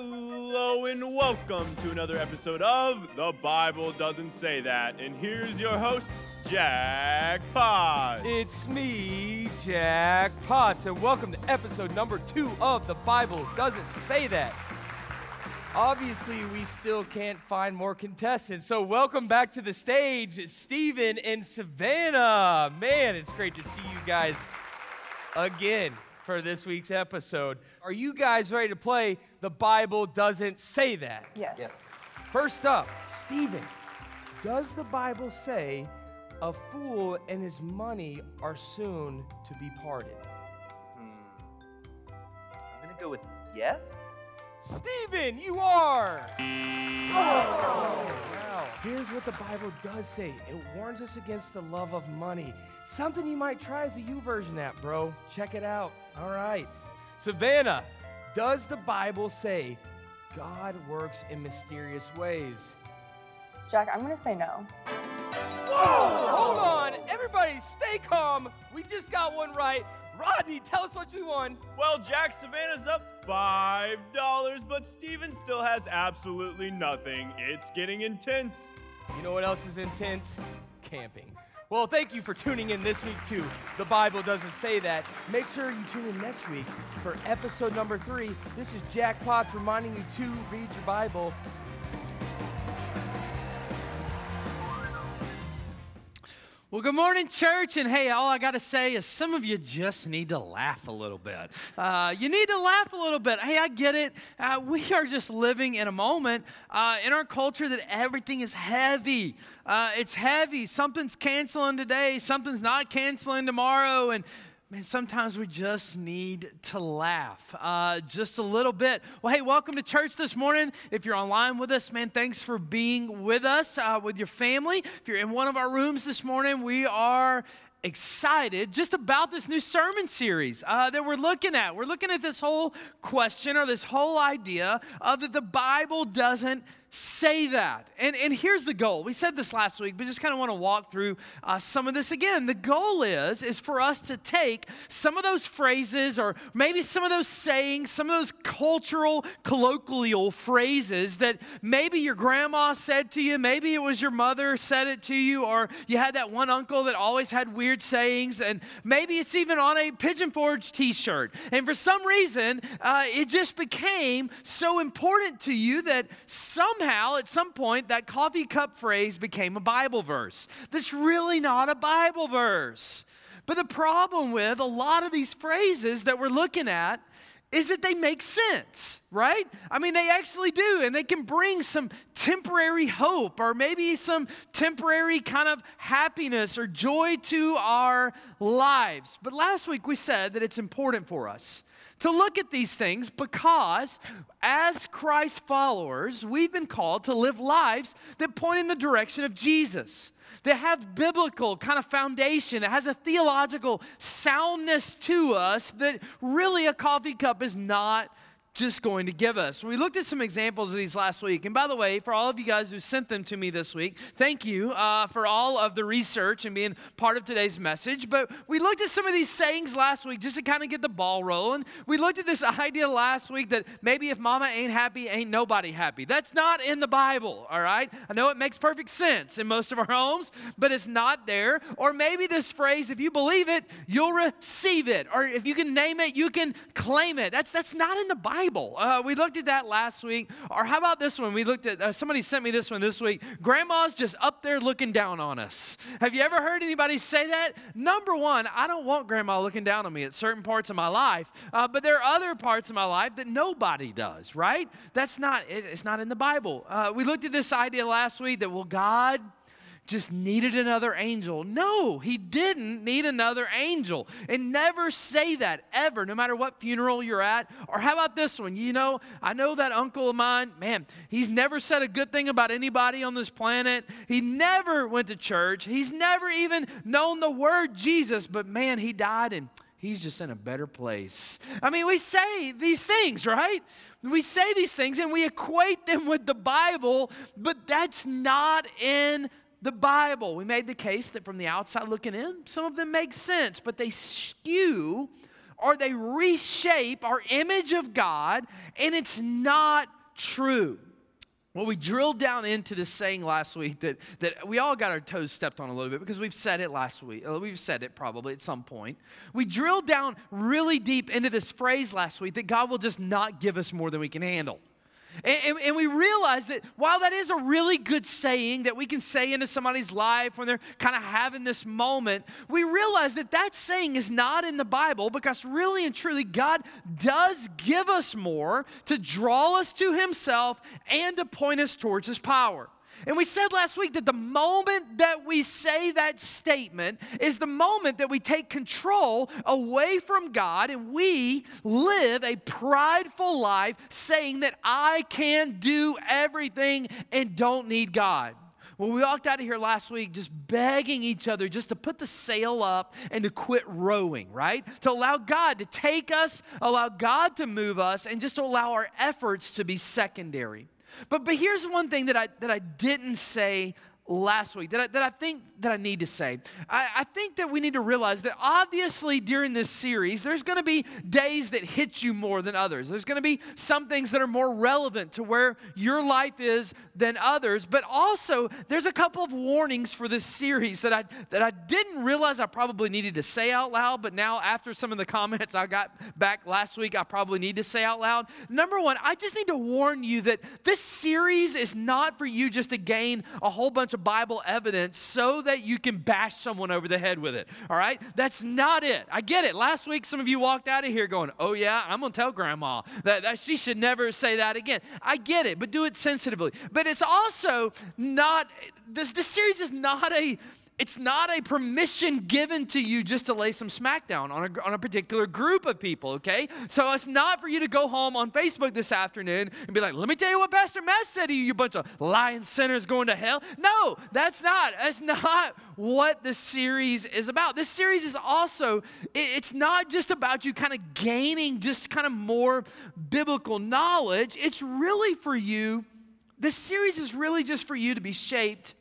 Hello and welcome to another episode of The Bible Doesn't Say That. And here's your host, Jack Potts. It's me, Jack Potts, and welcome to episode number two of The Bible Doesn't Say That. Obviously, we still can't find more contestants, so welcome back to the stage, Stephen and Savannah. Man, it's great to see you guys again for this week's episode. Are you guys ready to play The Bible Doesn't Say That? Yes. yes. First up, Stephen. Does the Bible say a fool and his money are soon to be parted? Hmm. I'm gonna go with yes. Stephen, you are! Oh. Wow. Here's what the Bible does say it warns us against the love of money. Something you might try as a version app, bro. Check it out. All right. Savannah, does the Bible say God works in mysterious ways? Jack, I'm gonna say no. Whoa! Hold on, everybody, stay calm. We just got one right. Rodney, tell us what you won. Well, Jack Savannah's up $5, but Stephen still has absolutely nothing. It's getting intense. You know what else is intense? Camping. Well, thank you for tuning in this week too. The Bible doesn't say that. Make sure you tune in next week for episode number three. This is Jack Potts reminding you to read your Bible. Well, good morning, church. And hey, all I got to say is some of you just need to laugh a little bit. Uh, you need to laugh a little bit. Hey, I get it. Uh, we are just living in a moment uh, in our culture that everything is heavy. Uh, it's heavy. Something's canceling today, something's not canceling tomorrow. And Man, sometimes we just need to laugh uh, just a little bit. Well, hey, welcome to church this morning. If you're online with us, man, thanks for being with us, uh, with your family. If you're in one of our rooms this morning, we are excited just about this new sermon series uh, that we're looking at. We're looking at this whole question or this whole idea of that the Bible doesn't say that. And, and here's the goal. We said this last week, but just kind of want to walk through uh, some of this again. The goal is, is for us to take some of those phrases or maybe some of those sayings, some of those cultural, colloquial phrases that maybe your grandma said to you, maybe it was your mother said it to you, or you had that one uncle that always had weird sayings, and maybe it's even on a Pigeon Forge t-shirt. And for some reason, uh, it just became so important to you that some somehow, at some point, that coffee cup phrase became a Bible verse. That's really not a Bible verse. But the problem with a lot of these phrases that we're looking at is that they make sense, right? I mean, they actually do, and they can bring some temporary hope or maybe some temporary kind of happiness or joy to our lives. But last week we said that it's important for us to look at these things because as Christ followers, we've been called to live lives that point in the direction of Jesus. That have biblical kind of foundation, that has a theological soundness to us that really a coffee cup is not just going to give us. We looked at some examples of these last week. And by the way, for all of you guys who sent them to me this week, thank you uh, for all of the research and being part of today's message. But we looked at some of these sayings last week just to kind of get the ball rolling. We looked at this idea last week that maybe if mama ain't happy, ain't nobody happy. That's not in the Bible, all right? I know it makes perfect sense in most of our homes, but it's not there. Or maybe this phrase, if you believe it, you'll receive it. Or if you can name it, you can claim it. That's, that's not in the Bible. Bible. Uh, we looked at that last week. Or how about this one? We looked at, uh, somebody sent me this one this week. Grandma's just up there looking down on us. Have you ever heard anybody say that? Number one, I don't want grandma looking down on me at certain parts of my life, uh, but there are other parts of my life that nobody does, right? That's not, it, it's not in the Bible. Uh, we looked at this idea last week that, well, God just needed another angel. No, he didn't need another angel. And never say that ever, no matter what funeral you're at. Or how about this one? You know, I know that uncle of mine, man, he's never said a good thing about anybody on this planet. He never went to church. He's never even known the word Jesus, but man, he died and he's just in a better place. I mean, we say these things, right? We say these things and we equate them with the Bible, but that's not in the Bible. We made the case that from the outside looking in, some of them make sense, but they skew or they reshape our image of God, and it's not true. Well, we drilled down into this saying last week that, that we all got our toes stepped on a little bit because we've said it last week. Uh, we've said it probably at some point. We drilled down really deep into this phrase last week that God will just not give us more than we can handle. And, and, and, we realize that while that is a really good saying that we can say into somebody's life when they're kind of having this moment, we realize that that saying is not in the Bible because really and truly God does give us more to draw us to Himself and to point us towards His power. And we said last week that the moment that we say that statement is the moment that we take control away from God and we live a prideful life saying that I can do everything and don't need God. Well, we walked out of here last week just begging each other just to put the sail up and to quit rowing, right? To allow God to take us, allow God to move us, and just to allow our efforts to be secondary. But, but here's one thing that I, that I didn't say last week that I, that I think that I need to say. I, I think that we need to realize that obviously during this series, there's going to be days that hit you more than others. There's going to be some things that are more relevant to where your life is than others. But also, there's a couple of warnings for this series that I that I didn't realize I probably needed to say out loud. But now, after some of the comments I got back last week, I probably need to say out loud. Number one, I just need to warn you that this series is not for you just to gain a whole bunch of Bible evidence so that you can bash someone over the head with it. All right? That's not it. I get it. Last week, some of you walked out of here going, oh, yeah, I'm going to tell grandma that, that she should never say that again. I get it, but do it sensitively. But it's also not, this, this series is not a it's not a permission given to you just to lay some smackdown on a, on a particular group of people, okay? So it's not for you to go home on Facebook this afternoon and be like, let me tell you what Pastor Matt said to you, you bunch of lying sinners going to hell. No, that's not. That's not what the series is about. This series is also, it's not just about you kind of gaining just kind of more biblical knowledge. It's really for you, this series is really just for you to be shaped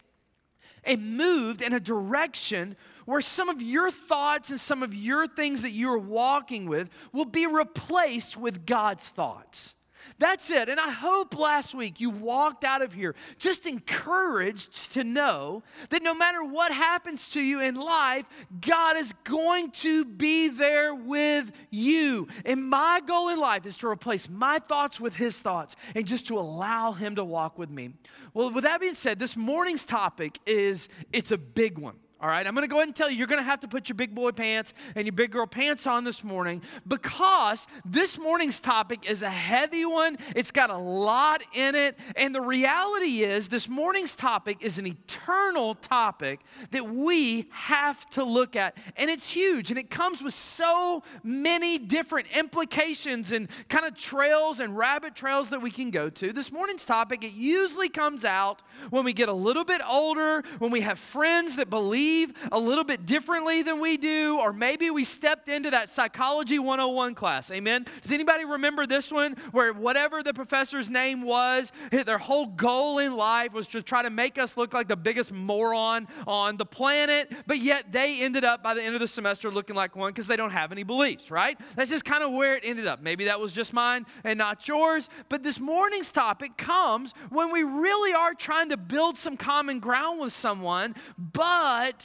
and moved in a direction where some of your thoughts and some of your things that you're walking with will be replaced with God's thoughts. That's it. And I hope last week you walked out of here just encouraged to know that no matter what happens to you in life, God is going to be there with you. And my goal in life is to replace my thoughts with His thoughts and just to allow Him to walk with me. Well, with that being said, this morning's topic is it's a big one. All right, I'm gonna go ahead and tell you, you're gonna have to put your big boy pants and your big girl pants on this morning because this morning's topic is a heavy one. It's got a lot in it. And the reality is, this morning's topic is an eternal topic that we have to look at. And it's huge and it comes with so many different implications and kind of trails and rabbit trails that we can go to. This morning's topic, it usually comes out when we get a little bit older, when we have friends that believe believe a little bit differently than we do, or maybe we stepped into that psychology 101 class. Amen. Does anybody remember this one where whatever the professor's name was, their whole goal in life was to try to make us look like the biggest moron on the planet, but yet they ended up by the end of the semester looking like one because they don't have any beliefs, right? That's just kind of where it ended up. Maybe that was just mine and not yours. But this morning's topic comes when we really are trying to build some common ground with someone, but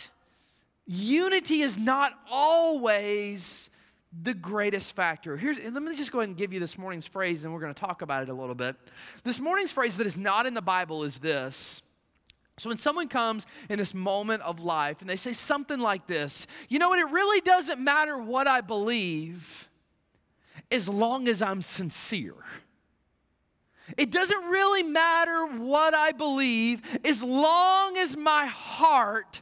unity is not always the greatest factor. Here's, let me just go ahead and give you this morning's phrase, and we're going to talk about it a little bit. This morning's phrase that is not in the Bible is this. So, when someone comes in this moment of life and they say something like this, you know what? It really doesn't matter what I believe as long as I'm sincere. It doesn't really matter what I believe as long as my heart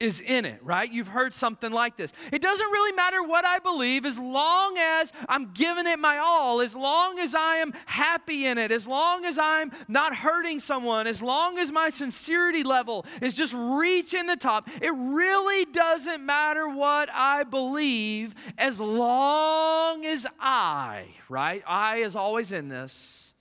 is in it, right? You've heard something like this. It doesn't really matter what I believe as long as I'm giving it my all, as long as I am happy in it, as long as I'm not hurting someone, as long as my sincerity level is just reaching the top. It really doesn't matter what I believe as long as I, right? I is always in this,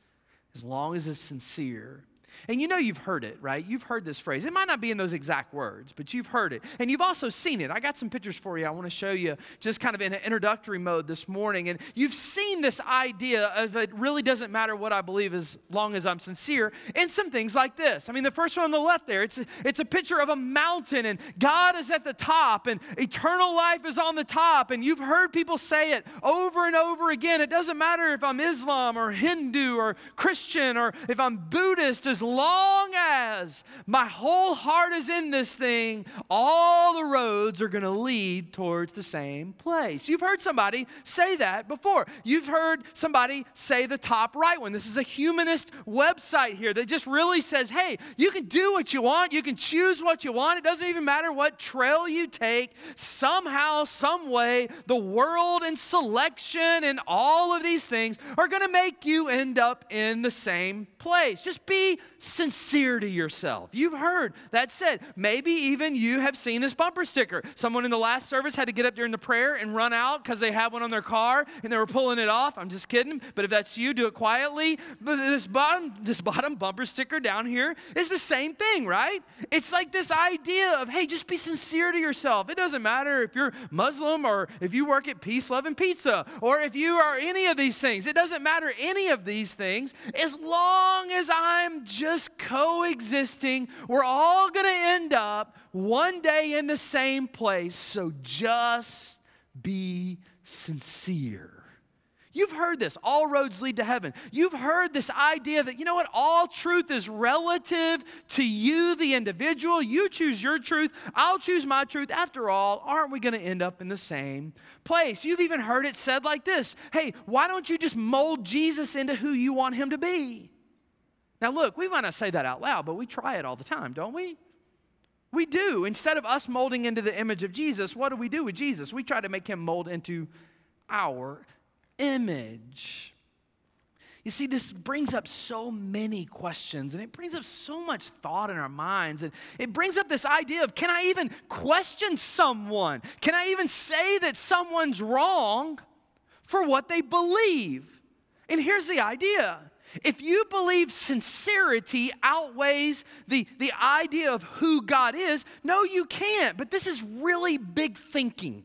as long as it's sincere. And you know you've heard it, right? You've heard this phrase. It might not be in those exact words, but you've heard it. And you've also seen it. I got some pictures for you I want to show you just kind of in an introductory mode this morning. And you've seen this idea of it really doesn't matter what I believe as long as I'm sincere in some things like this. I mean, the first one on the left there, it's a, it's a picture of a mountain and God is at the top and eternal life is on the top. And you've heard people say it over and over again. It doesn't matter if I'm Islam or Hindu or Christian or if I'm Buddhist, as long as my whole heart is in this thing, all the roads are going to lead towards the same place. You've heard somebody say that before. You've heard somebody say the top right one. This is a humanist website here that just really says, hey, you can do what you want, you can choose what you want. It doesn't even matter what trail you take. Somehow, some way, the world and selection and all of these things are going to make you end up in the same place. Just be sincere to yourself. You've heard that said. Maybe even you have seen this bumper sticker. Someone in the last service had to get up during the prayer and run out because they had one on their car and they were pulling it off. I'm just kidding. But if that's you, do it quietly. But this bottom, this bottom bumper sticker down here is the same thing, right? It's like this idea of, hey, just be sincere to yourself. It doesn't matter if you're Muslim or if you work at Peace, Love, and Pizza or if you are any of these things. It doesn't matter any of these things as long as I'm just coexisting. We're all going to end up one day in the same place. So just be sincere. You've heard this. All roads lead to heaven. You've heard this idea that, you know what, all truth is relative to you, the individual. You choose your truth. I'll choose my truth. After all, aren't we going to end up in the same place? You've even heard it said like this Hey, why don't you just mold Jesus into who you want him to be? Now, look, we might not say that out loud, but we try it all the time, don't we? We do. Instead of us molding into the image of Jesus, what do we do with Jesus? We try to make him mold into our image. You see, this brings up so many questions and it brings up so much thought in our minds. And it brings up this idea of can I even question someone? Can I even say that someone's wrong for what they believe? And here's the idea if you believe sincerity outweighs the, the idea of who God is, no, you can't. But this is really big thinking.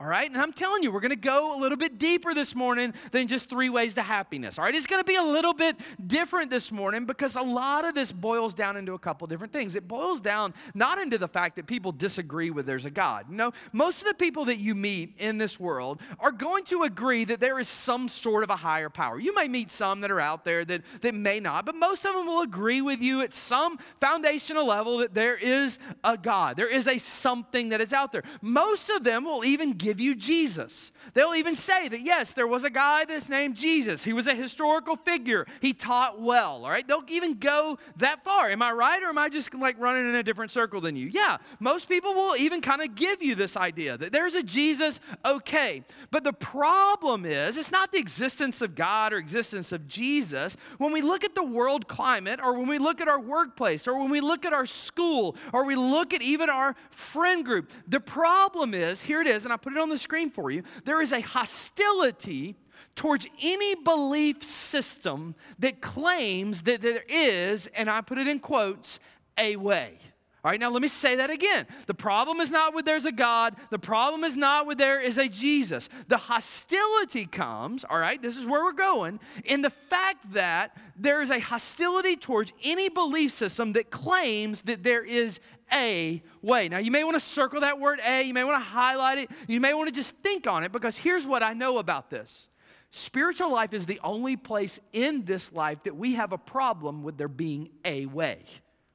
All right, and I'm telling you, we're gonna go a little bit deeper this morning than just three ways to happiness. All right, it's gonna be a little bit different this morning because a lot of this boils down into a couple different things. It boils down not into the fact that people disagree with there's a God. Know, most of the people that you meet in this world are going to agree that there is some sort of a higher power. You may meet some that are out there that, that may not, but most of them will agree with you at some foundational level that there is a God. There is a something that is out there. Most of them will even give give you Jesus. They'll even say that, yes, there was a guy that's named Jesus. He was a historical figure. He taught well, all right? They'll even go that far. Am I right or am I just like running in a different circle than you? Yeah, most people will even kind of give you this idea that there's a Jesus, okay. But the problem is, it's not the existence of God or existence of Jesus. When we look at the world climate or when we look at our workplace or when we look at our school or we look at even our friend group, the problem is, here it is, and I put it on the screen for you. There is a hostility towards any belief system that claims that there is, and I put it in quotes, a way. All right, now let me say that again. The problem is not with there's a God. The problem is not with there is a Jesus. The hostility comes, all right, this is where we're going, in the fact that there is a hostility towards any belief system that claims that there is a way. Now, you may want to circle that word a, you may want to highlight it, you may want to just think on it because here's what I know about this. Spiritual life is the only place in this life that we have a problem with there being a way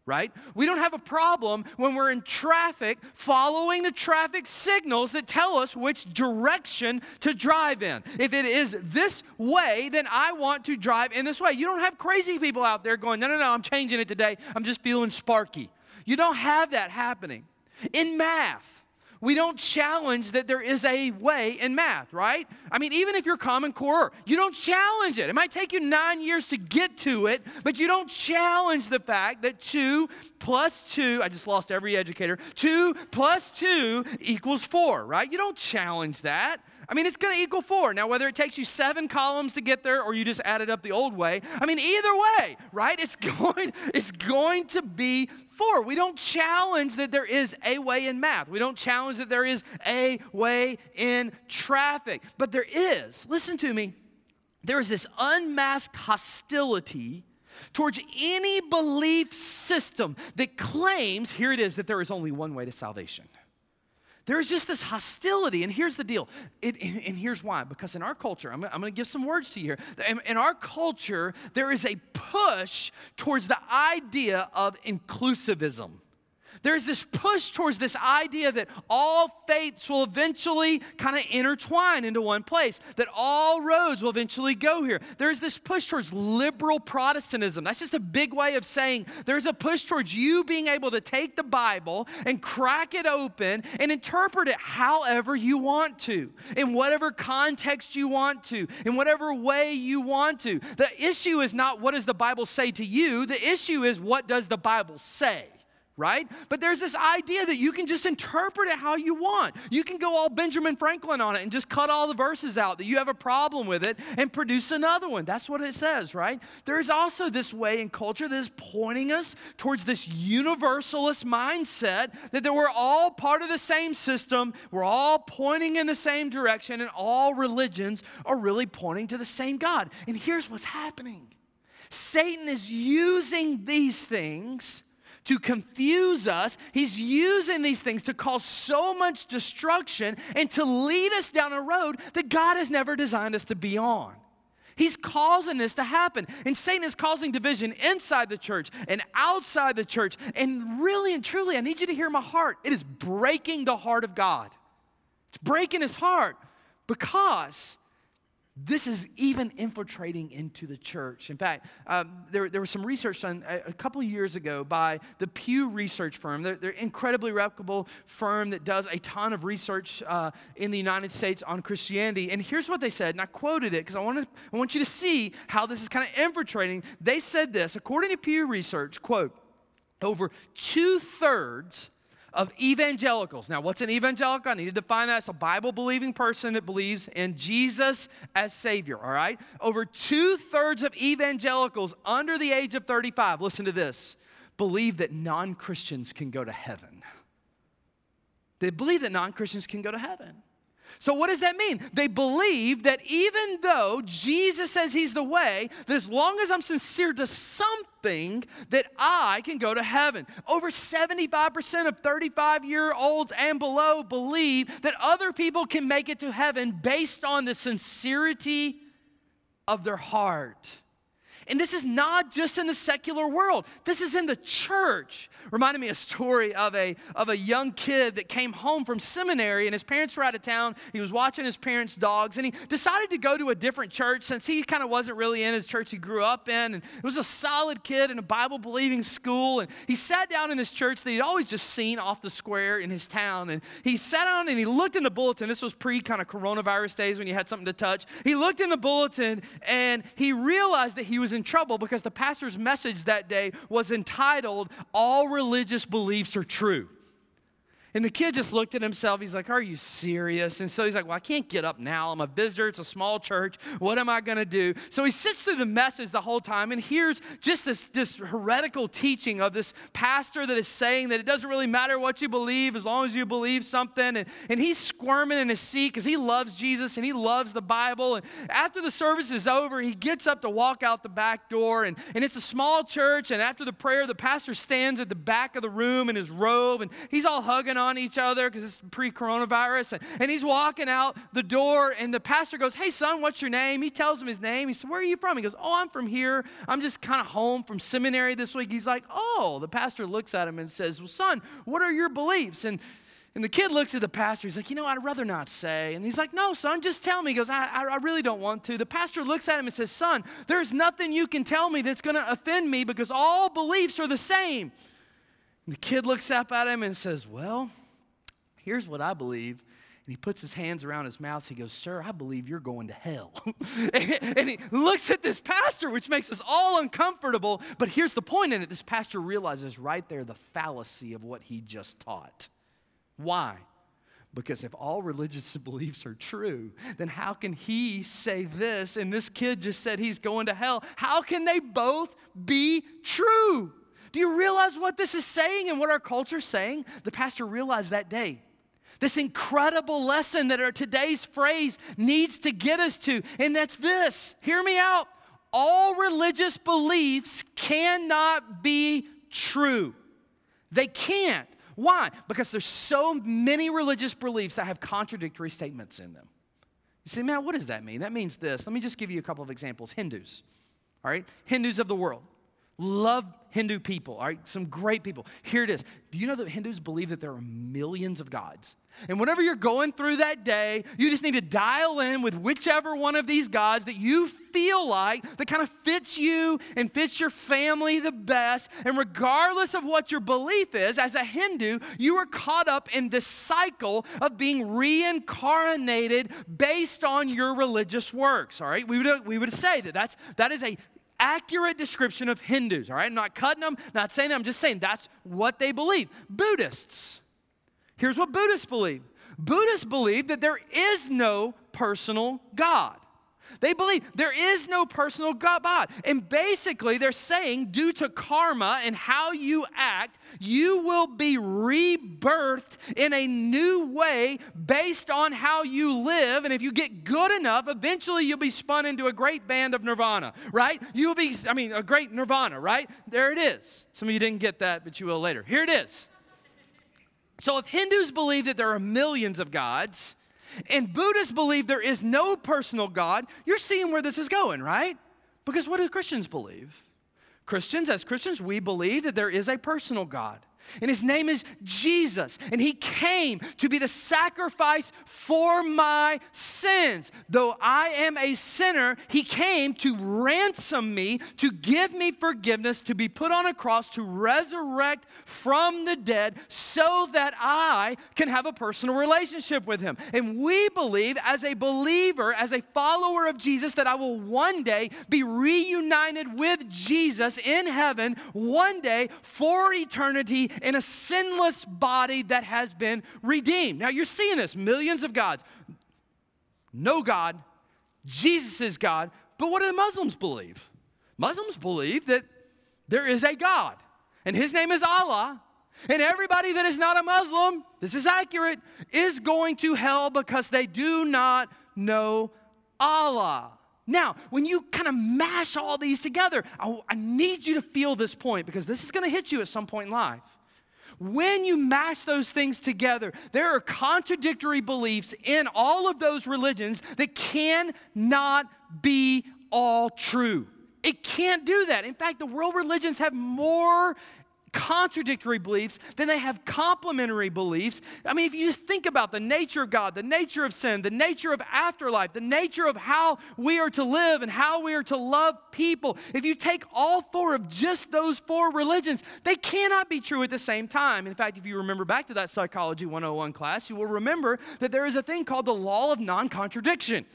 right? We don't have a problem when we're in traffic following the traffic signals that tell us which direction to drive in. If it is this way, then I want to drive in this way. You don't have crazy people out there going, no, no, no, I'm changing it today. I'm just feeling sparky. You don't have that happening. In math, we don't challenge that there is a way in math, right? I mean, even if you're Common Core, you don't challenge it. It might take you nine years to get to it, but you don't challenge the fact that two plus two, I just lost every educator, two plus two equals four, right? You don't challenge that. I mean, it's going to equal four. Now, whether it takes you seven columns to get there or you just added up the old way, I mean, either way, right? It's going, it's going to be four. We don't challenge that there is a way in math. We don't challenge that there is a way in traffic. But there is, listen to me, there is this unmasked hostility towards any belief system that claims, here it is, that there is only one way to salvation. There's just this hostility, and here's the deal. It, and here's why. Because in our culture, I'm, I'm going to give some words to you here. In, in our culture, there is a push towards the idea of inclusivism. There's this push towards this idea that all faiths will eventually kind of intertwine into one place, that all roads will eventually go here. There's this push towards liberal Protestantism. That's just a big way of saying there's a push towards you being able to take the Bible and crack it open and interpret it however you want to, in whatever context you want to, in whatever way you want to. The issue is not what does the Bible say to you, the issue is what does the Bible say right? But there's this idea that you can just interpret it how you want. You can go all Benjamin Franklin on it and just cut all the verses out that you have a problem with it and produce another one. That's what it says, right? There's also this way in culture that is pointing us towards this universalist mindset that, that we're all part of the same system, we're all pointing in the same direction, and all religions are really pointing to the same God. And here's what's happening Satan is using these things to confuse us. He's using these things to cause so much destruction and to lead us down a road that God has never designed us to be on. He's causing this to happen. And Satan is causing division inside the church and outside the church. And really and truly, I need you to hear my heart. It is breaking the heart of God. It's breaking his heart because this is even infiltrating into the church. In fact, um, there, there was some research done a, a couple years ago by the Pew Research Firm. They're, they're an incredibly reputable firm that does a ton of research uh, in the United States on Christianity. And here's what they said, and I quoted it because I, I want you to see how this is kind of infiltrating. They said this, according to Pew Research, quote, over two thirds of evangelicals. Now, what's an evangelical? I need to define that. It's a Bible believing person that believes in Jesus as Savior, all right? Over two thirds of evangelicals under the age of 35, listen to this, believe that non Christians can go to heaven. They believe that non Christians can go to heaven. So, what does that mean? They believe that even though Jesus says he's the way, that as long as I'm sincere to something, that I can go to heaven. Over 75% of 35 year olds and below believe that other people can make it to heaven based on the sincerity of their heart. And this is not just in the secular world, this is in the church. Reminded me a story of a, of a young kid that came home from seminary and his parents were out of town. He was watching his parents' dogs and he decided to go to a different church since he kind of wasn't really in his church he grew up in. And it was a solid kid in a Bible believing school. And he sat down in this church that he'd always just seen off the square in his town. And he sat down and he looked in the bulletin. This was pre kind of coronavirus days when you had something to touch. He looked in the bulletin and he realized that he was in trouble because the pastor's message that day was entitled, All Religious Beliefs Are True. And the kid just looked at himself. He's like, Are you serious? And so he's like, Well, I can't get up now. I'm a visitor. It's a small church. What am I going to do? So he sits through the message the whole time and hears just this, this heretical teaching of this pastor that is saying that it doesn't really matter what you believe as long as you believe something. And, and he's squirming in his seat because he loves Jesus and he loves the Bible. And after the service is over, he gets up to walk out the back door. And, and it's a small church. And after the prayer, the pastor stands at the back of the room in his robe and he's all hugging on on each other because it's pre coronavirus. And, and he's walking out the door, and the pastor goes, Hey, son, what's your name? He tells him his name. He said, Where are you from? He goes, Oh, I'm from here. I'm just kind of home from seminary this week. He's like, Oh, the pastor looks at him and says, Well, son, what are your beliefs? And and the kid looks at the pastor. He's like, You know, I'd rather not say. And he's like, No, son, just tell me. He goes, I, I, really don't want to. The pastor looks at him and says, Son, there's nothing you can tell me that's going to offend me because all beliefs are the same. The kid looks up at him and says, Well, Here's what I believe. And he puts his hands around his mouth. He goes, Sir, I believe you're going to hell. and he looks at this pastor, which makes us all uncomfortable. But here's the point in it this pastor realizes right there the fallacy of what he just taught. Why? Because if all religious beliefs are true, then how can he say this and this kid just said he's going to hell? How can they both be true? Do you realize what this is saying and what our culture's saying? The pastor realized that day. This incredible lesson that our today's phrase needs to get us to, and that's this hear me out. All religious beliefs cannot be true. They can't. Why? Because there's so many religious beliefs that have contradictory statements in them. You say, man, what does that mean? That means this. Let me just give you a couple of examples. Hindus, all right? Hindus of the world. Love Hindu people, all right? Some great people. Here it is. Do you know that Hindus believe that there are millions of gods? And whenever you're going through that day, you just need to dial in with whichever one of these gods that you feel like that kind of fits you and fits your family the best. And regardless of what your belief is, as a Hindu, you are caught up in this cycle of being reincarnated based on your religious works. All right, we would we would say that that's that is a accurate description of Hindus. All right, I'm not cutting them, not saying that. I'm just saying that's what they believe. Buddhists. Here's what Buddhists believe Buddhists believe that there is no personal God. They believe there is no personal God. And basically, they're saying, due to karma and how you act, you will be rebirthed in a new way based on how you live. And if you get good enough, eventually you'll be spun into a great band of nirvana, right? You'll be, I mean, a great nirvana, right? There it is. Some of you didn't get that, but you will later. Here it is. So if Hindus believe that there are millions of gods, and Buddhists believe there is no personal God, you're seeing where this is going, right? Because what do Christians believe? Christians, as Christians, we believe that there is a personal God. And his name is Jesus. And he came to be the sacrifice for my sins. Though I am a sinner, he came to ransom me, to give me forgiveness, to be put on a cross, to resurrect from the dead, so that I can have a personal relationship with him. And we believe, as a believer, as a follower of Jesus, that I will one day be reunited with Jesus in heaven, one day for eternity in a sinless body that has been redeemed. Now you're seeing this millions of gods. No God, Jesus is God. But what do the Muslims believe? Muslims believe that there is a God, and his name is Allah. And everybody that is not a Muslim, this is accurate, is going to hell because they do not know Allah. Now, when you kind of mash all these together, I, I, need you to feel this point because this is going to hit you at some point in life. When you mash those things together, there are contradictory beliefs in all of those religions that cannot be all true. It can't do that. In fact, the world religions have more contradictory beliefs then they have complementary beliefs. I mean, if you just think about the nature of God, the nature of sin, the nature of afterlife, the nature of how we are to live and how we are to love people, if you take all four of just those four religions, they cannot be true at the same time. In fact, if you remember back to that Psychology 101 class, you will remember that there is a thing called the law of non contradiction.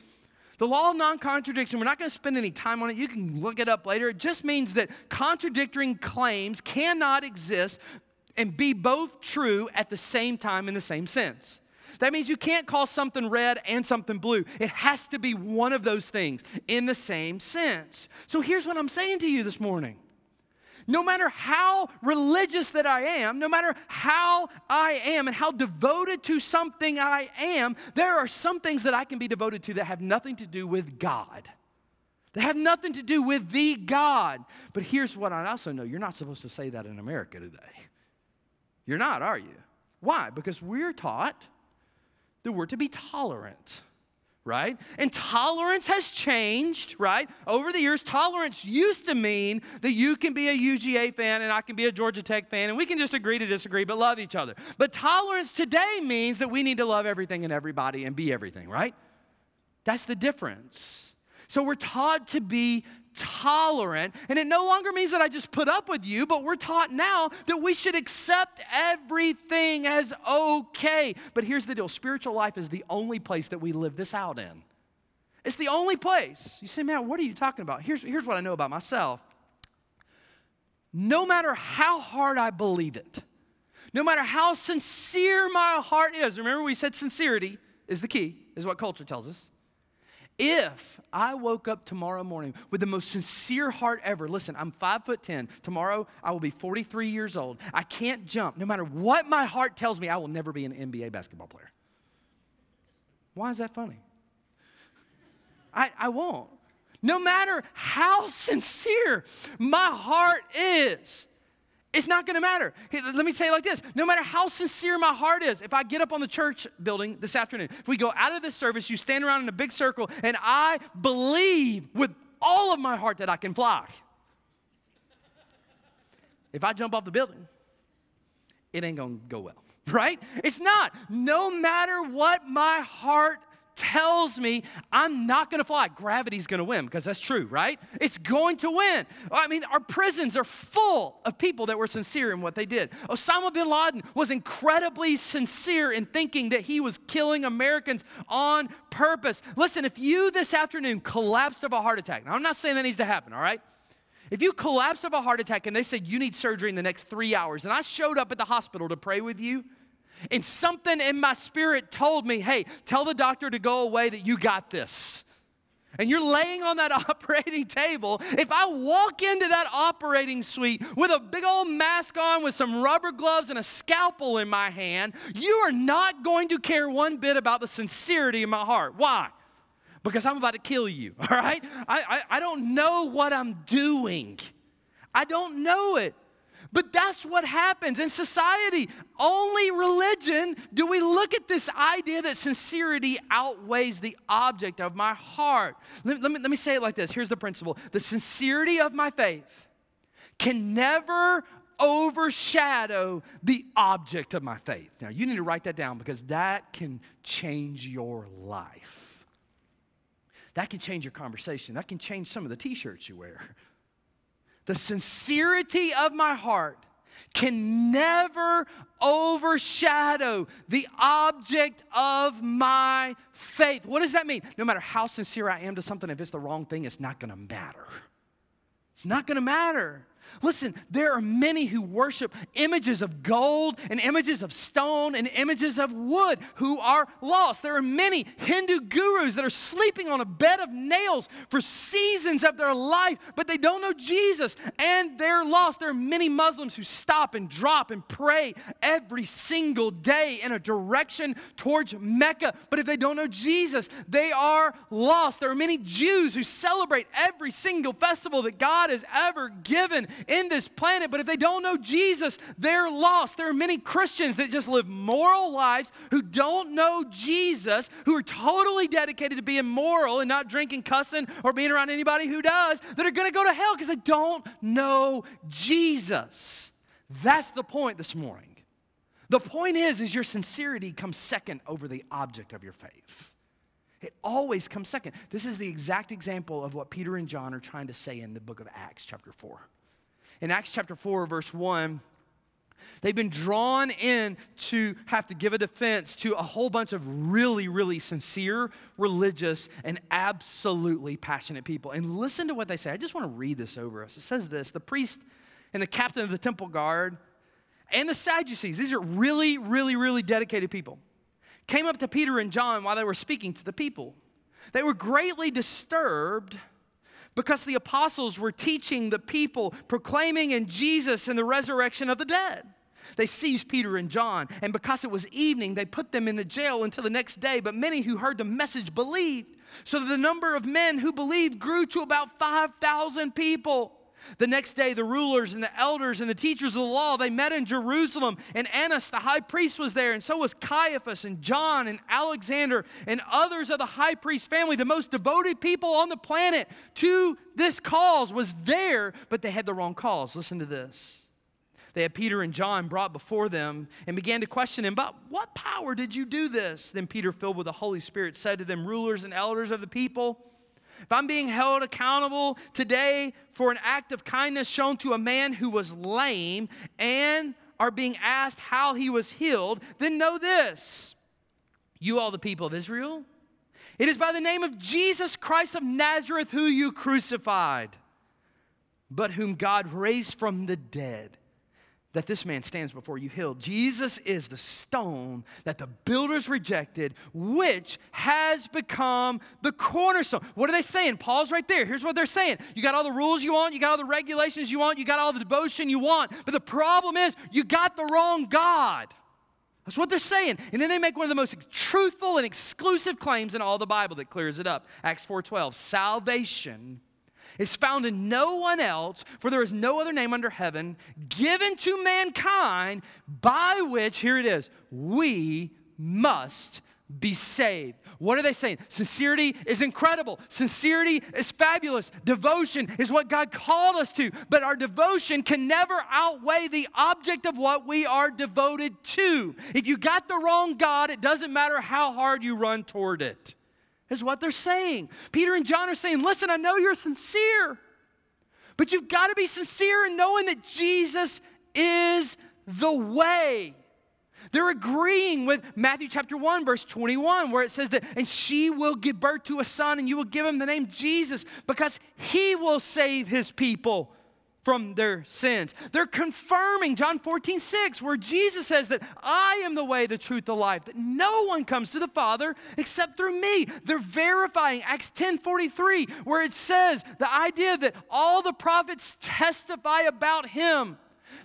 The law of non contradiction, we're not going to spend any time on it. You can look it up later. It just means that contradicting claims cannot exist and be both true at the same time in the same sense. That means you can't call something red and something blue. It has to be one of those things in the same sense. So here's what I'm saying to you this morning no matter how religious that I am, no matter how I am and how devoted to something I am, there are some things that I can be devoted to that have nothing to do with God. That have nothing to do with the God. But here's what I also know you're not supposed to say that in America today. You're not, are you? Why? Because we're taught that we're to be tolerant right? And tolerance has changed, right? Over the years, tolerance used to mean that you can be a UGA fan and I can be a Georgia Tech fan and we can just agree to disagree but love each other. But tolerance today means that we need to love everything and everybody and be everything, right? That's the difference. So we're taught to be tolerant. And it no longer means that I just put up with you, but we're taught now that we should accept everything as okay. But here's the deal spiritual life is the only place that we live this out in. It's the only place. You say, man, what are you talking about? Here's, here's what I know about myself. No matter how hard I believe it, No matter how sincere my heart is, remember we said sincerity is the key, is what culture tells us. If I woke up tomorrow morning with the most sincere heart ever, listen, I'm five foot 10. Tomorrow I will be 43 years old. I can't jump. No matter what my heart tells me, I will never be an NBA basketball player. Why is that funny? I, I won't. No matter how sincere my heart is, it's not gonna matter. Let me say it like this no matter how sincere my heart is, if I get up on the church building this afternoon, if we go out of this service, you stand around in a big circle, and I believe with all of my heart that I can fly. If I jump off the building, it ain't gonna go well, right? It's not. No matter what my heart tells me I'm not gonna fly. Gravity's gonna win because that's true, right? It's going to win. I mean, our prisons are full of people that were sincere in what they did. Osama bin Laden was incredibly sincere in thinking that he was killing Americans on purpose. Listen, if you this afternoon collapsed of a heart attack, now I'm not saying that needs to happen, all right? If you collapse of a heart attack and they said you need surgery in the next three hours, and I showed up at the hospital to pray with you, and something in my spirit told me, hey, tell the doctor to go away that you got this. And you're laying on that operating table. If I walk into that operating suite with a big old mask on, with some rubber gloves and a scalpel in my hand, you are not going to care one bit about the sincerity in my heart. Why? Because I'm about to kill you, all right? I, I, I don't know what I'm doing. I don't know it. But that's what happens in society. Only religion do we look at this idea that sincerity outweighs the object of my heart. Let, let, me, let me say it like this here's the principle the sincerity of my faith can never overshadow the object of my faith. Now, you need to write that down because that can change your life. That can change your conversation. That can change some of the t shirts you wear the sincerity of my heart can never overshadow the object of my faith. What does that mean? No matter how sincere I am to something, if it's the wrong thing, it's not gonna matter. It's not gonna matter. Listen, there are many who worship images of gold and images of stone and images of wood who are lost. There are many Hindu gurus that are sleeping on a bed of nails for seasons of their life, but they don't know Jesus and they're lost. There are many Muslims who stop and drop and pray every single day in a direction towards Mecca, but if they don't know Jesus, they are lost. There are many Jews who celebrate every single festival that God has ever given in this planet, but if they don't know Jesus, they're lost. There are many Christians that just live moral lives who don't know Jesus, who are totally dedicated to being moral and not drinking, cussing, or being around anybody who does, that are gonna go to hell because they don't know Jesus. That's the point this morning. The point is, is your sincerity comes second over the object of your faith. It always comes second. This is the exact example of what Peter and John are trying to say in the book of Acts, chapter 4 in Acts chapter 4, verse 1, They've been drawn in to have to give a defense to a whole bunch of really, really sincere, religious, and absolutely passionate people. And listen to what they say. I just want to read this over us. It says this The priest and the captain of the temple guard and the Sadducees, these are really, really, really dedicated people, came up to Peter and John while they were speaking to the people. They were greatly disturbed because the apostles were teaching the people, proclaiming in Jesus and the resurrection of the dead. They seized Peter and John, and because it was evening, they put them in the jail until the next day. But many who heard the message believed, so that the number of men who believed grew to about 5,000 people. The next day, the rulers and the elders and the teachers of the law, they met in Jerusalem, and Annas, the high priest, was there, and so was Caiaphas and John and Alexander and others of the high priest family, the most devoted people on the planet to this cause was there, but they had the wrong cause. Listen to this. They had Peter and John brought before them and began to question him, But what power did you do this? Then Peter, filled with the Holy Spirit, said to them, Rulers and elders of the people, if I'm being held accountable today for an act of kindness shown to a man who was lame and are being asked how he was healed, then know this. You, all the people of Israel, it is by the name of Jesus Christ of Nazareth who you crucified, but whom God raised from the dead. That this man stands before you healed. Jesus is the stone that the builders rejected, which has become the cornerstone. What are they saying? Paul's right there. Here's what they're saying You got all the rules you want, you got all the regulations you want, you got all the devotion you want, but the problem is you got the wrong God. That's what they're saying. And then they make one of the most truthful and exclusive claims in all the Bible that clears it up. Acts 4:12. Salvation is found in no one else, for there is no other name under heaven given to mankind by which, here it is, we must be saved. What are they saying? Sincerity is incredible. Sincerity is fabulous. Devotion is what God called us to. But our devotion can never outweigh the object of what we are devoted to. If you got the wrong God, it doesn't matter how hard you run toward it is what they're saying. Peter and John are saying, Listen, I know you're sincere, but you've got to be sincere in knowing that Jesus is the way. They're agreeing with Matthew chapter 1, verse 21, where it says that, and she will give birth to a son, and you will give him the name Jesus because he will save his people from their sins. They're confirming John 14, 6, where Jesus says that I am the way, the truth, the life, that no one comes to the Father except through me. They're verifying Acts 10, 43, where it says the idea that all the prophets testify about him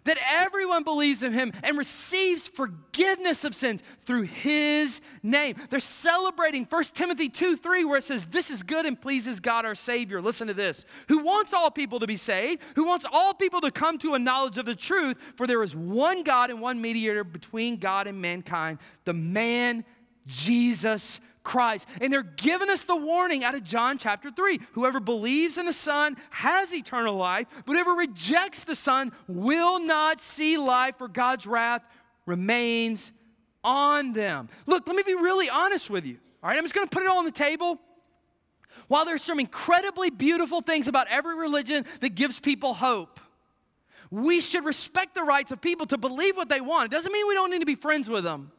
that everyone believes in him and receives forgiveness of sins through his name. They're celebrating 1 Timothy 2 3, where it says, This is good and pleases God our Savior. Listen to this. Who wants all people to be saved, who wants all people to come to a knowledge of the truth, for there is one God and one mediator between God and mankind, the man Jesus Christ. And they're giving us the warning out of John chapter 3. Whoever believes in the Son has eternal life, but whoever rejects the Son will not see life, for God's wrath remains on them. Look, let me be really honest with you. All right, I'm just going to put it all on the table. While there's some incredibly beautiful things about every religion that gives people hope, we should respect the rights of people to believe what they want. It doesn't mean we don't need to be friends with them.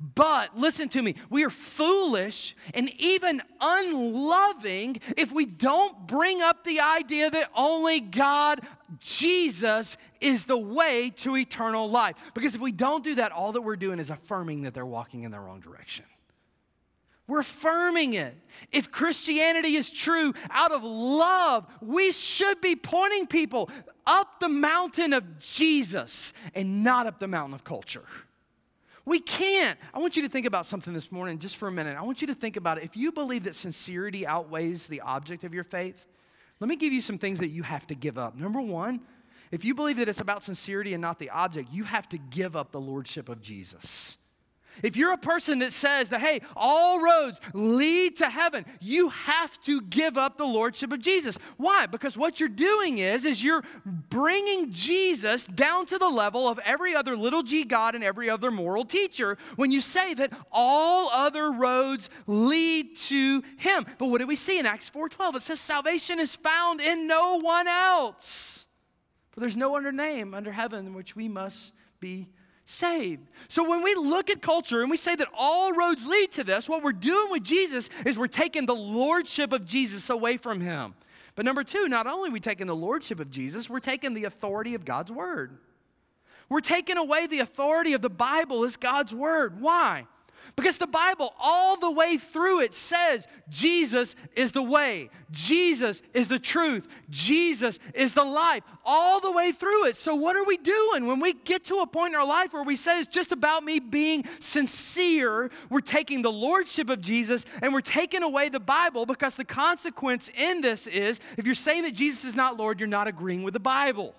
But listen to me, we are foolish and even unloving if we don't bring up the idea that only God, Jesus, is the way to eternal life. Because if we don't do that, all that we're doing is affirming that they're walking in the wrong direction. We're affirming it. If Christianity is true out of love, we should be pointing people up the mountain of Jesus and not up the mountain of culture. We can't. I want you to think about something this morning just for a minute. I want you to think about it. If you believe that sincerity outweighs the object of your faith, let me give you some things that you have to give up. Number one, if you believe that it's about sincerity and not the object, you have to give up the lordship of Jesus. If you're a person that says that, hey, all roads lead to heaven, you have to give up the lordship of Jesus. Why? Because what you're doing is, is you're bringing Jesus down to the level of every other little g God and every other moral teacher when you say that all other roads lead to him. But what do we see in Acts 4:12? It says salvation is found in no one else. For there's no other name under heaven in which we must be saved. So when we look at culture and we say that all roads lead to this, what we're doing with Jesus is we're taking the lordship of Jesus away from him. But number two, not only are we taking the lordship of Jesus, we're taking the authority of God's word. We're taking away the authority of the Bible as God's word. Why? Because the Bible, all the way through it, says Jesus is the way, Jesus is the truth, Jesus is the life, all the way through it. So, what are we doing when we get to a point in our life where we say it's just about me being sincere? We're taking the lordship of Jesus and we're taking away the Bible because the consequence in this is if you're saying that Jesus is not Lord, you're not agreeing with the Bible.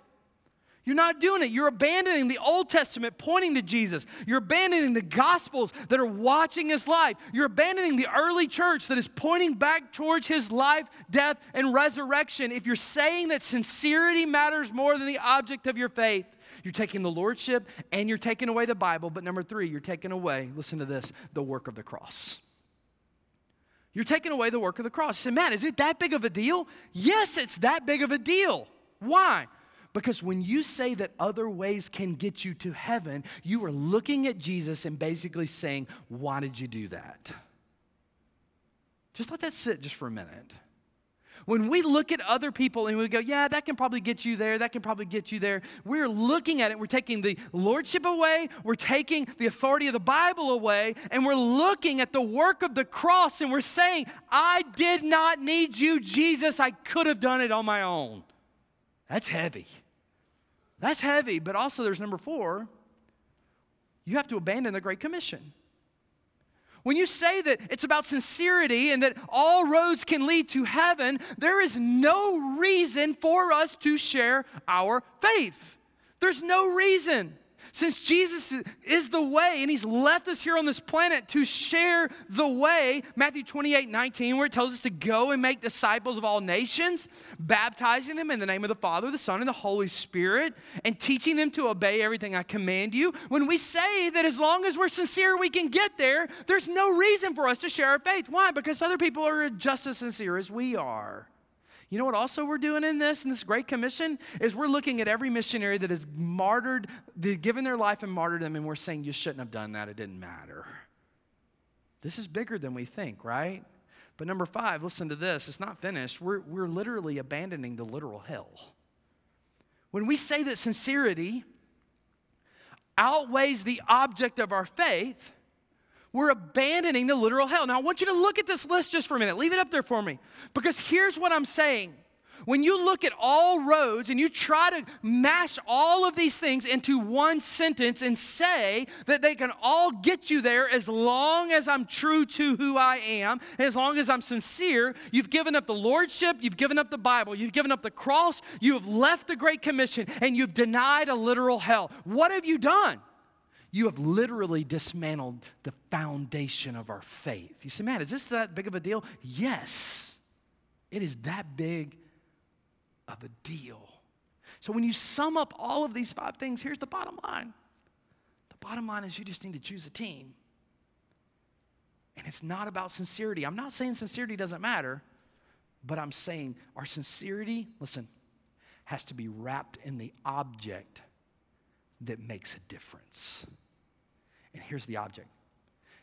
You're not doing it. You're abandoning the Old Testament pointing to Jesus. You're abandoning the Gospels that are watching his life. You're abandoning the early church that is pointing back towards his life, death, and resurrection. If you're saying that sincerity matters more than the object of your faith, you're taking the Lordship and you're taking away the Bible. But number three, you're taking away, listen to this, the work of the cross. You're taking away the work of the cross. You say, man, is it that big of a deal? Yes, it's that big of a deal. Why? Because when you say that other ways can get you to heaven, you are looking at Jesus and basically saying, Why did you do that? Just let that sit just for a minute. When we look at other people and we go, yeah, that can probably get you there, that can probably get you there, we're looking at it. We're taking the lordship away, we're taking the authority of the Bible away, and we're looking at the work of the cross and we're saying, I did not need you, Jesus. I could have done it on my own. That's heavy. That's heavy. But also, there's number four you have to abandon the Great Commission. When you say that it's about sincerity and that all roads can lead to heaven, there is no reason for us to share our faith. There's no reason. Since Jesus is the way and he's left us here on this planet to share the way, Matthew 28 19, where it tells us to go and make disciples of all nations, baptizing them in the name of the Father, the Son, and the Holy Spirit, and teaching them to obey everything I command you. When we say that as long as we're sincere, we can get there, there's no reason for us to share our faith. Why? Because other people are just as sincere as we are. You know what also we're doing in this, in this Great Commission, is we're looking at every missionary that has martyred, given their life and martyred them, and we're saying you shouldn't have done that. It didn't matter. This is bigger than we think, right? But number five, listen to this. It's not finished. We're, we're literally abandoning the literal hell. When we say that sincerity outweighs the object of our faith, we're abandoning the literal hell. Now, I want you to look at this list just for a minute. Leave it up there for me. Because here's what I'm saying. When you look at all roads and you try to mash all of these things into one sentence and say that they can all get you there as long as I'm true to who I am, as long as I'm sincere, you've given up the Lordship, you've given up the Bible, you've given up the cross, you have left the Great Commission, and you've denied a literal hell. What have you done? You have literally dismantled the foundation of our faith. You say, man, is this that big of a deal? Yes, it is that big of a deal. So when you sum up all of these five things, here's the bottom line the bottom line is you just need to choose a team. And it's not about sincerity. I'm not saying sincerity doesn't matter, but I'm saying our sincerity, listen, has to be wrapped in the object that makes a difference. And here's the object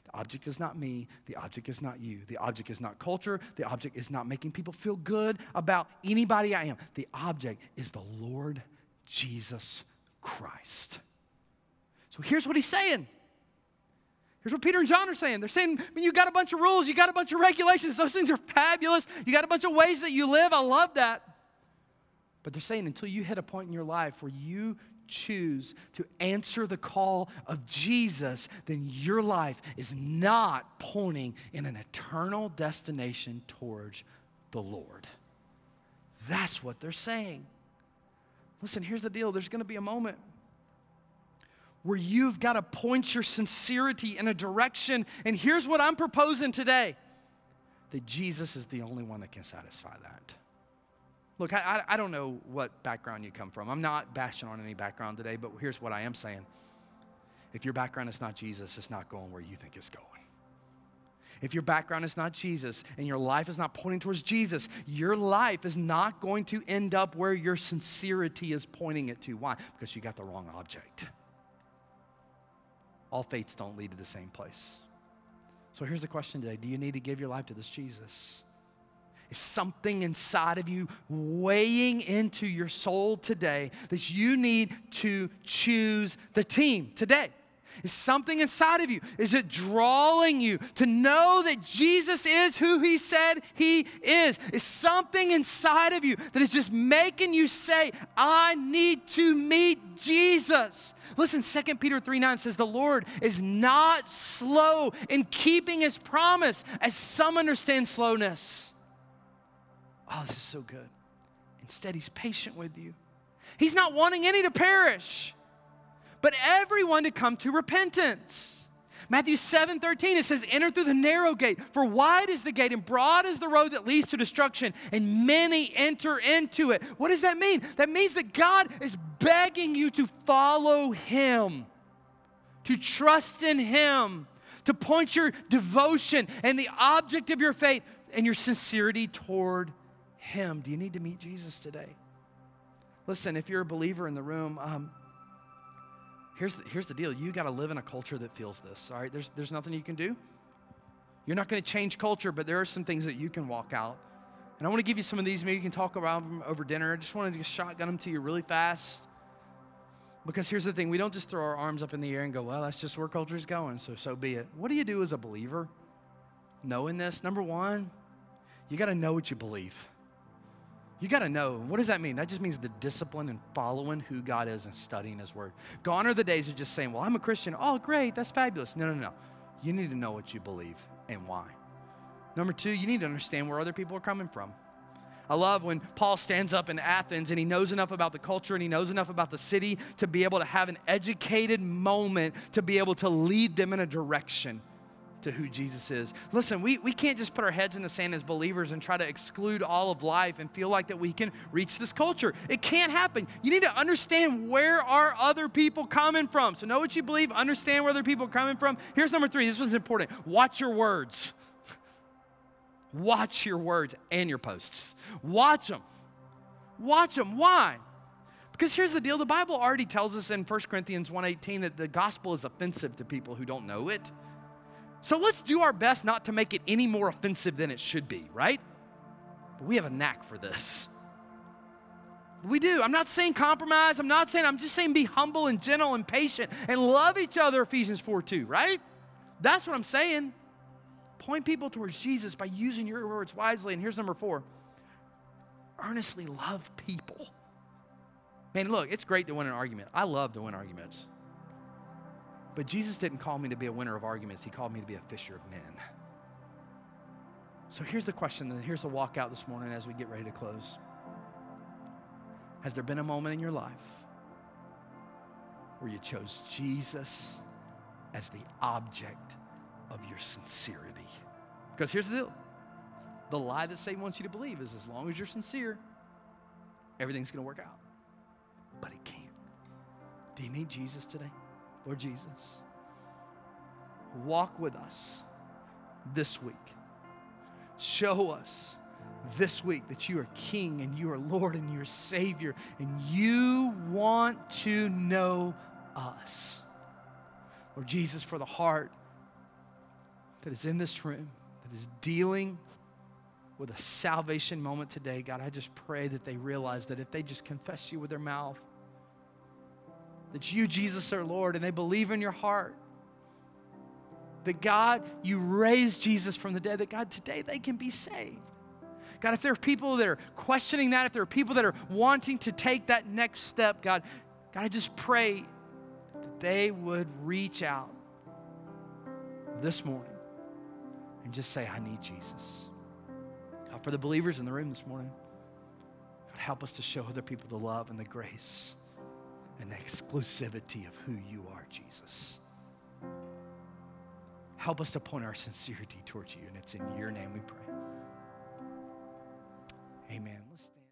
the object is not me. The object is not you. The object is not culture. The object is not making people feel good about anybody I am. The object is the Lord Jesus Christ. So here's what he's saying. Here's what Peter and John are saying. They're saying, I mean, you got a bunch of rules, you got a bunch of regulations. Those things are fabulous. You got a bunch of ways that you live. I love that. But they're saying until you hit a point in your life where you choose to answer the call of Jesus, then your life is not pointing in an eternal destination towards the Lord. That's what they're saying. Listen, here's the deal there's going to be a moment where you've got to point your sincerity in a direction. And here's what I'm proposing today that Jesus is the only one that can satisfy that. Look, I, I don't know what background you come from. I'm not bashing on any background today, but here's what I am saying. If your background is not Jesus, it's not going where you think it's going. If your background is not Jesus and your life is not pointing towards Jesus, your life is not going to end up where your sincerity is pointing it to. Why? Because you got the wrong object. All faiths don't lead to the same place. So here's the question today Do you need to give your life to this Jesus? Is something inside of you weighing into your soul today that you need to choose the team today? Is something inside of you? Is it drawing you to know that Jesus is who he said he is? Is something inside of you that is just making you say, I need to meet Jesus? Listen, 2 Peter 3 9 says, The Lord is not slow in keeping his promise, as some understand slowness Oh, this is so good. Instead, he's patient with you. He's not wanting any to perish, but everyone to come to repentance. Matthew 7 13, it says, Enter through the narrow gate, for wide is the gate and broad is the road that leads to destruction, and many enter into it. What does that mean? That means that God is begging you to follow Him, to trust in Him, to point your devotion and the object of your faith and your sincerity toward him. Do you need to meet Jesus today? Listen, if you're a believer in the room, um, here's, the, here's the deal. You got to live in a culture that feels this, all right? There's, there's nothing you can do. You're not going to change culture, but there are some things that you can walk out And I want to give you some of these. Maybe you can talk about them over dinner. I just wanted to just shotgun them to you really fast. Because here's the thing we don't just throw our arms up in the air and go, well, that's just where culture is going, so so be it. What do you do as a believer? Knowing this, number one, you got to know what you believe. You got to know. What does that mean? That just means the discipline and following who God is and studying His Word. Gone are the days of just saying, well, I'm a Christian. Oh, great, that's fabulous. No, no, no. You need to know what you believe and why. Number two, you need to understand where other people are coming from. I love when Paul stands up in Athens and he knows enough about the culture and he knows enough about the city to be able to have an educated moment to be able to lead them in a direction to who Jesus is. Listen, we, we can't just put our heads in the sand as believers and try to exclude all of life and feel like that we can reach this culture. It can't happen. You need to understand where are other people coming from. So know what you believe, understand where other people are coming from. Here's number three. This was important. Watch your words. Watch your words and your posts. Watch them. Watch them. Why? Because here's the deal the Bible already tells us in 1 Corinthians 1:18 that the gospel is offensive to people who don't know it. So let's do our best not to make it any more offensive than it should be, right? But we have a knack for this. We do. I'm not saying compromise. I'm not saying, I'm just saying be humble and gentle and patient and love each other, Ephesians 4 2, right? That's what I'm saying. Point people towards Jesus by using your words wisely. And here's number four earnestly love people. Man, look, it's great to win an argument. I love to win arguments. But Jesus didn't call me to be a winner of arguments, He called me to be a fisher of men. So here's the question, and here's the walkout this morning as we get ready to close. Has there been a moment in your life where you chose Jesus as the object of your sincerity? Because here's the deal the lie that Satan wants you to believe is as long as you're sincere, everything's going to work out. But it can't. Do you need Jesus today? Lord Jesus, walk with us this week. Show us this week that you are King and you are Lord and you are Savior and you want to know us. Lord Jesus, for the heart that is in this room, that is dealing with a salvation moment today, God, I just pray that they realize that if they just confess you with their mouth, that you, Jesus, are Lord, and they believe in your heart that God, you raised Jesus from the dead, that God, today they can be saved. God, if there are people that are questioning that, if there are people that are wanting to take that next step, God, God, I just pray that they would reach out this morning and just say, I need Jesus. God, for the believers in the room this morning, God, help us to show other people the love and the grace and the exclusivity of who you are, Jesus. Help us to point our sincerity towards you, and it's in your name we pray. Amen. Let's stand.